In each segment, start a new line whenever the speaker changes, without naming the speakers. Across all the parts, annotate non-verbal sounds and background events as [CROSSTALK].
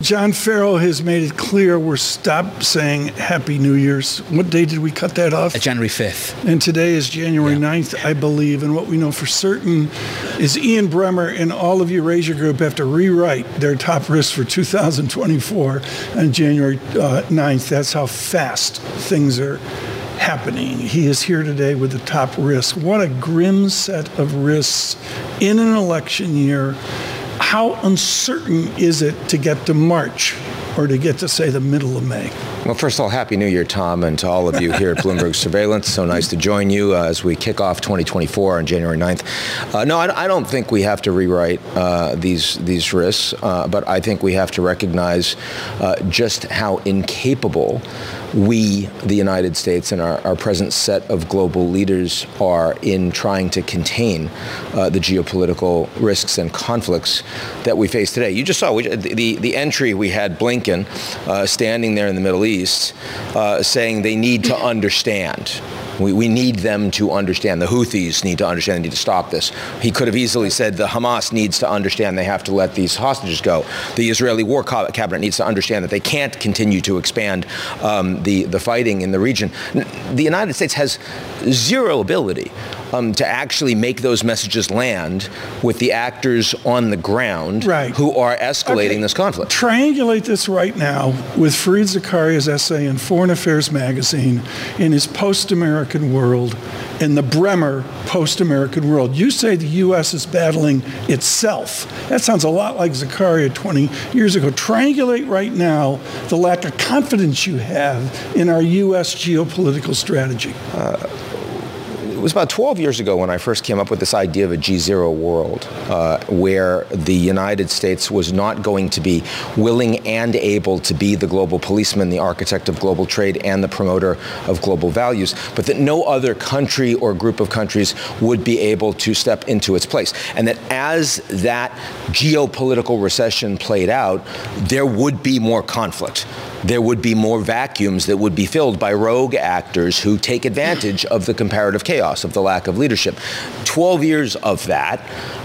John Ferro has made it clear we're stopped saying Happy New Year's. What day did we cut that off?
Uh, January 5th.
And today is January yeah. 9th, I believe. And what we know for certain is Ian Bremmer and all of Eurasia Group have to rewrite their top risks for 2024 on January uh, 9th. That's how fast things are happening. He is here today with the top risk. What a grim set of risks in an election year how uncertain is it to get to March or to get to, say, the middle of May?
Well, first of all, Happy New Year, Tom, and to all of you here at Bloomberg [LAUGHS] Surveillance. So nice to join you uh, as we kick off 2024 on January 9th. Uh, no, I, I, don't think we have to rewrite uh, these, these risks, uh, but I think we have to recognize uh, just how incapable we, the United States, and our, our present set of global leaders are in trying to contain uh, the geopolitical risks and conflicts that we face today. You just saw we, the, the entry we had Blinken uh, standing there in the Middle East uh, saying they need to understand we, we need them to understand. The Houthis need to understand they need to stop this. He could have easily said the Hamas needs to understand they have to let these hostages go. The Israeli war cabinet needs to understand that they can't continue to expand um, the, the fighting in the region. The United States has zero ability um, to actually make those messages land with the actors on the ground
right.
who are escalating okay. this conflict.
Triangulate this right now with Fareed Zakaria's essay in Foreign Affairs magazine in his post-American world in the Bremmer post-American world. You say the U.S. is battling itself. That sounds a lot like Zakaria 20 years ago. Triangulate right now the lack of confidence you have in our U.S. geopolitical strategy. Uh,
was about 12 years ago when I first came up with this idea of a G0 world uh, where the United States was not going to be willing and able to be the global policeman, the architect of global trade, and the promoter of global values, but that no other country or group of countries would be able to step into its place. And that as that geopolitical recession played out, there would be more conflict there would be more vacuums that would be filled by rogue actors who take advantage of the comparative chaos, of the lack of leadership. 12 years of that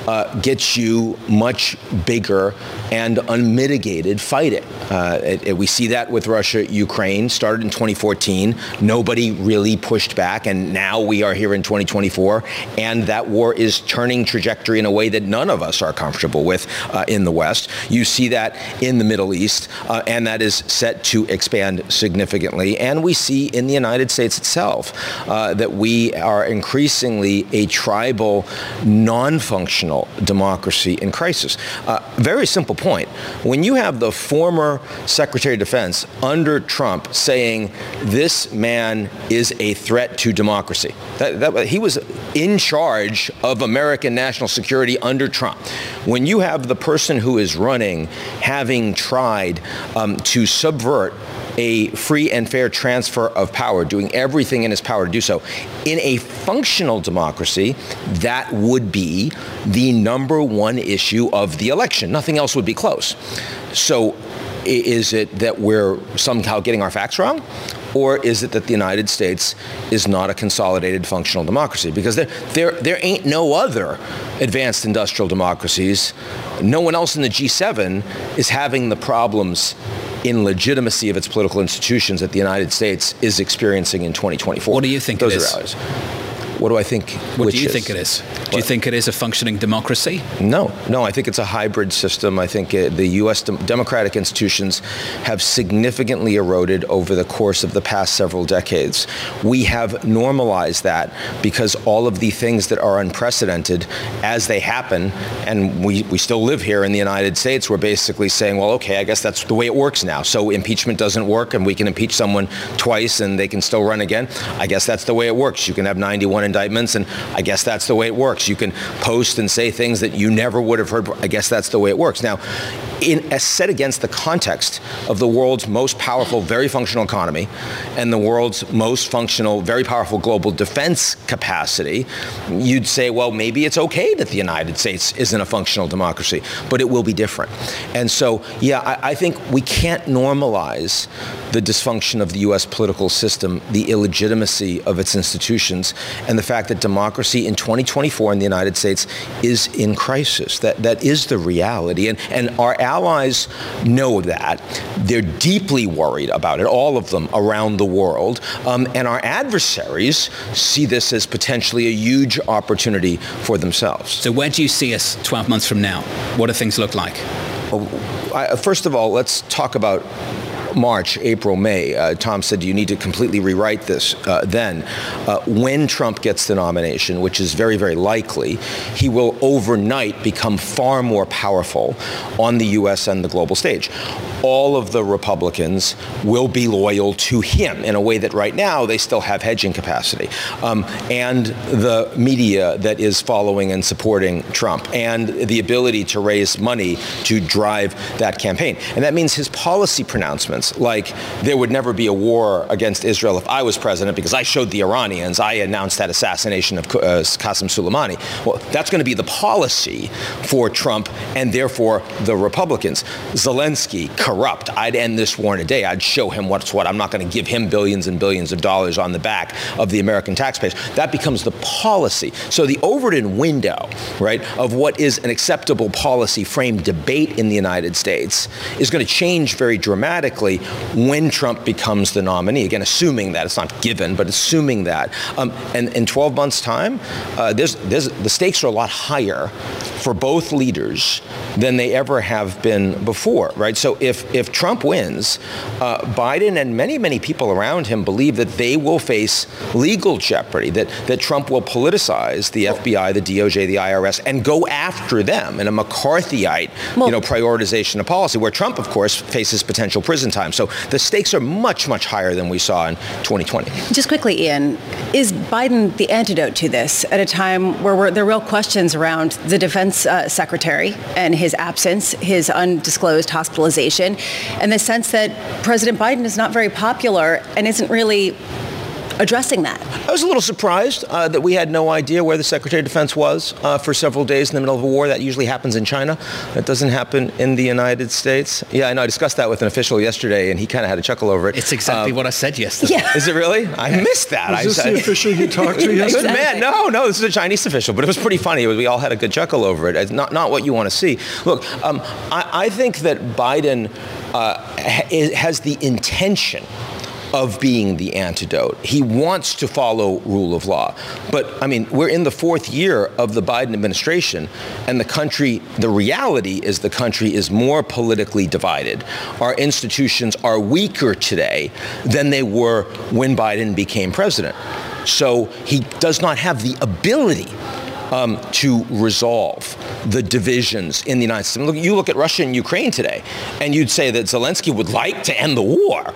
uh, gets you much bigger and unmitigated fighting. Uh, it, it, we see that with Russia, Ukraine, started in 2014. Nobody really pushed back, and now we are here in 2024, and that war is turning trajectory in a way that none of us are comfortable with uh, in the West. You see that in the Middle East, uh, and that is set to expand significantly. And we see in the United States itself uh, that we are increasingly a tribal, non-functional democracy in crisis. Uh, very simple point. When you have the former Secretary of Defense under Trump saying this man is a threat to democracy, that, that, he was in charge of American national security under Trump. When you have the person who is running having tried um, to subvert a free and fair transfer of power, doing everything in his power to do so. In a functional democracy, that would be the number one issue of the election. Nothing else would be close. So is it that we're somehow getting our facts wrong? Or is it that the United States is not a consolidated functional democracy? Because there, there, there ain't no other advanced industrial democracies. No one else in the G7 is having the problems in legitimacy of its political institutions that the United States is experiencing in 2024.
What do you think
Those
it is?
Are ours. What do I think?
What do you is? think it is? What? Do you think it is a functioning democracy?
No, no. I think it's a hybrid system. I think it, the U.S. De- democratic institutions have significantly eroded over the course of the past several decades. We have normalized that because all of the things that are unprecedented as they happen, and we, we still live here in the United States, we're basically saying, well, okay, I guess that's the way it works now. So impeachment doesn't work, and we can impeach someone twice and they can still run again. I guess that's the way it works. You can have 91 21 indictments, and I guess that's the way it works. You can post and say things that you never would have heard. I guess that's the way it works. Now, in, as set against the context of the world's most powerful, very functional economy and the world's most functional, very powerful global defense capacity, you'd say, well, maybe it's okay that the United States isn't a functional democracy, but it will be different. And so, yeah, I, I think we can't normalize the dysfunction of the U.S. political system, the illegitimacy of its institutions, and the fact that democracy in 2024 in the United States is in crisis. That, that is the reality. And, and our allies know that. They're deeply worried about it, all of them around the world. Um, and our adversaries see this as potentially a huge opportunity for themselves.
So, where do you see us 12 months from now? What do things look like?
Well, I, first of all, let's talk about March, April, May. Uh, Tom said you need to completely rewrite this uh, then. Uh, when Trump gets the nomination, which is very, very likely, he will overnight become far more powerful on the U.S. and the global stage. All of the Republicans will be loyal to him in a way that right now they still have hedging capacity. Um, and the media that is following and supporting Trump, and the ability to raise money to drive that campaign. And that means his policy pronouncements like there would never be a war against Israel if I was president because I showed the Iranians, I announced that assassination of uh, Qasem Soleimani. Well, that's going to be the policy for Trump and therefore the Republicans. Zelensky, corrupt. I'd end this war in a day. I'd show him what's what. I'm not going to give him billions and billions of dollars on the back of the American taxpayers. That becomes the policy. So the Overton window, right, of what is an acceptable policy frame debate in the United States is going to change very dramatically when Trump becomes the nominee. Again, assuming that it's not given, but assuming that. Um, and in 12 months' time, uh, there's, there's, the stakes are a lot higher for both leaders than they ever have been before, right? So if, if Trump wins, uh, Biden and many, many people around him believe that they will face legal jeopardy, that, that Trump will politicize the FBI, the DOJ, the IRS, and go after them in a McCarthyite, well, you know, prioritization of policy, where Trump, of course, faces potential prison time. So the stakes are much, much higher than we saw in 2020.
Just quickly, Ian, is Biden the antidote to this at a time where there are real questions around the defense uh, secretary and his absence, his undisclosed hospitalization, and the sense that President Biden is not very popular and isn't really addressing that.
I was a little surprised uh, that we had no idea where the Secretary of Defense was uh, for several days in the middle of a war. That usually happens in China. That doesn't happen in the United States. Yeah, I know. I discussed that with an official yesterday, and he kind of had a chuckle over it.
It's exactly um, what I said yesterday.
Yeah. [LAUGHS] Is it really? I missed that.
Is this I, the official you talked to yesterday? [LAUGHS]
Good man. No, no, this is a Chinese official, but it was pretty funny. We all had a good chuckle over it. It's not, not what you want to see. Look, um, I, I, think that Biden uh, has the intention of being the antidote. He wants to follow rule of law. But I mean, we're in the fourth year of the Biden administration, and the country, the reality is the country is more politically divided. Our institutions are weaker today than they were when Biden became president. So he does not have the ability um, to resolve the divisions in the United States. You look at Russia and Ukraine today, and you'd say that Zelensky would like to end the war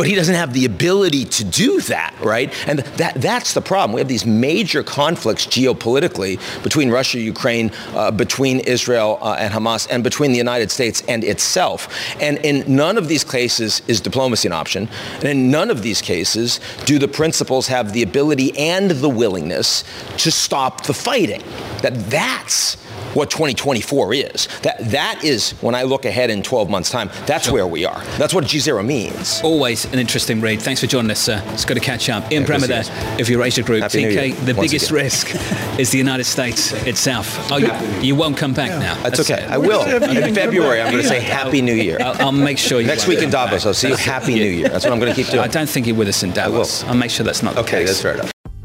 but he doesn't have the ability to do that, right? And that, that's the problem. We have these major conflicts geopolitically between Russia, Ukraine, uh, between Israel uh, and Hamas, and between the United States and itself. And in none of these cases is diplomacy an option. And in none of these cases do the principals have the ability and the willingness to stop the fighting. That that's what 2024 is. That that is when I look ahead in 12 months' time. That's sure. where we are. That's what G0 means.
Always an interesting read. Thanks for joining us, sir. It's good to catch up. Ian yeah, Bremmer there, if Eurasia Group.
Happy
TK, the biggest again. risk is the United States itself. Oh, you, you won't come back yeah. now.
That's, That's okay. It. I will. In February, I'm going to say Happy New Year.
I'll, I'll make sure you.
Next week in Davos, I'll see you. [LAUGHS] Happy New Year. That's what I'm going to keep doing. I
don't think you're with us in Davos. I'll make sure that's not the
okay,
case.
Okay, that's fair enough.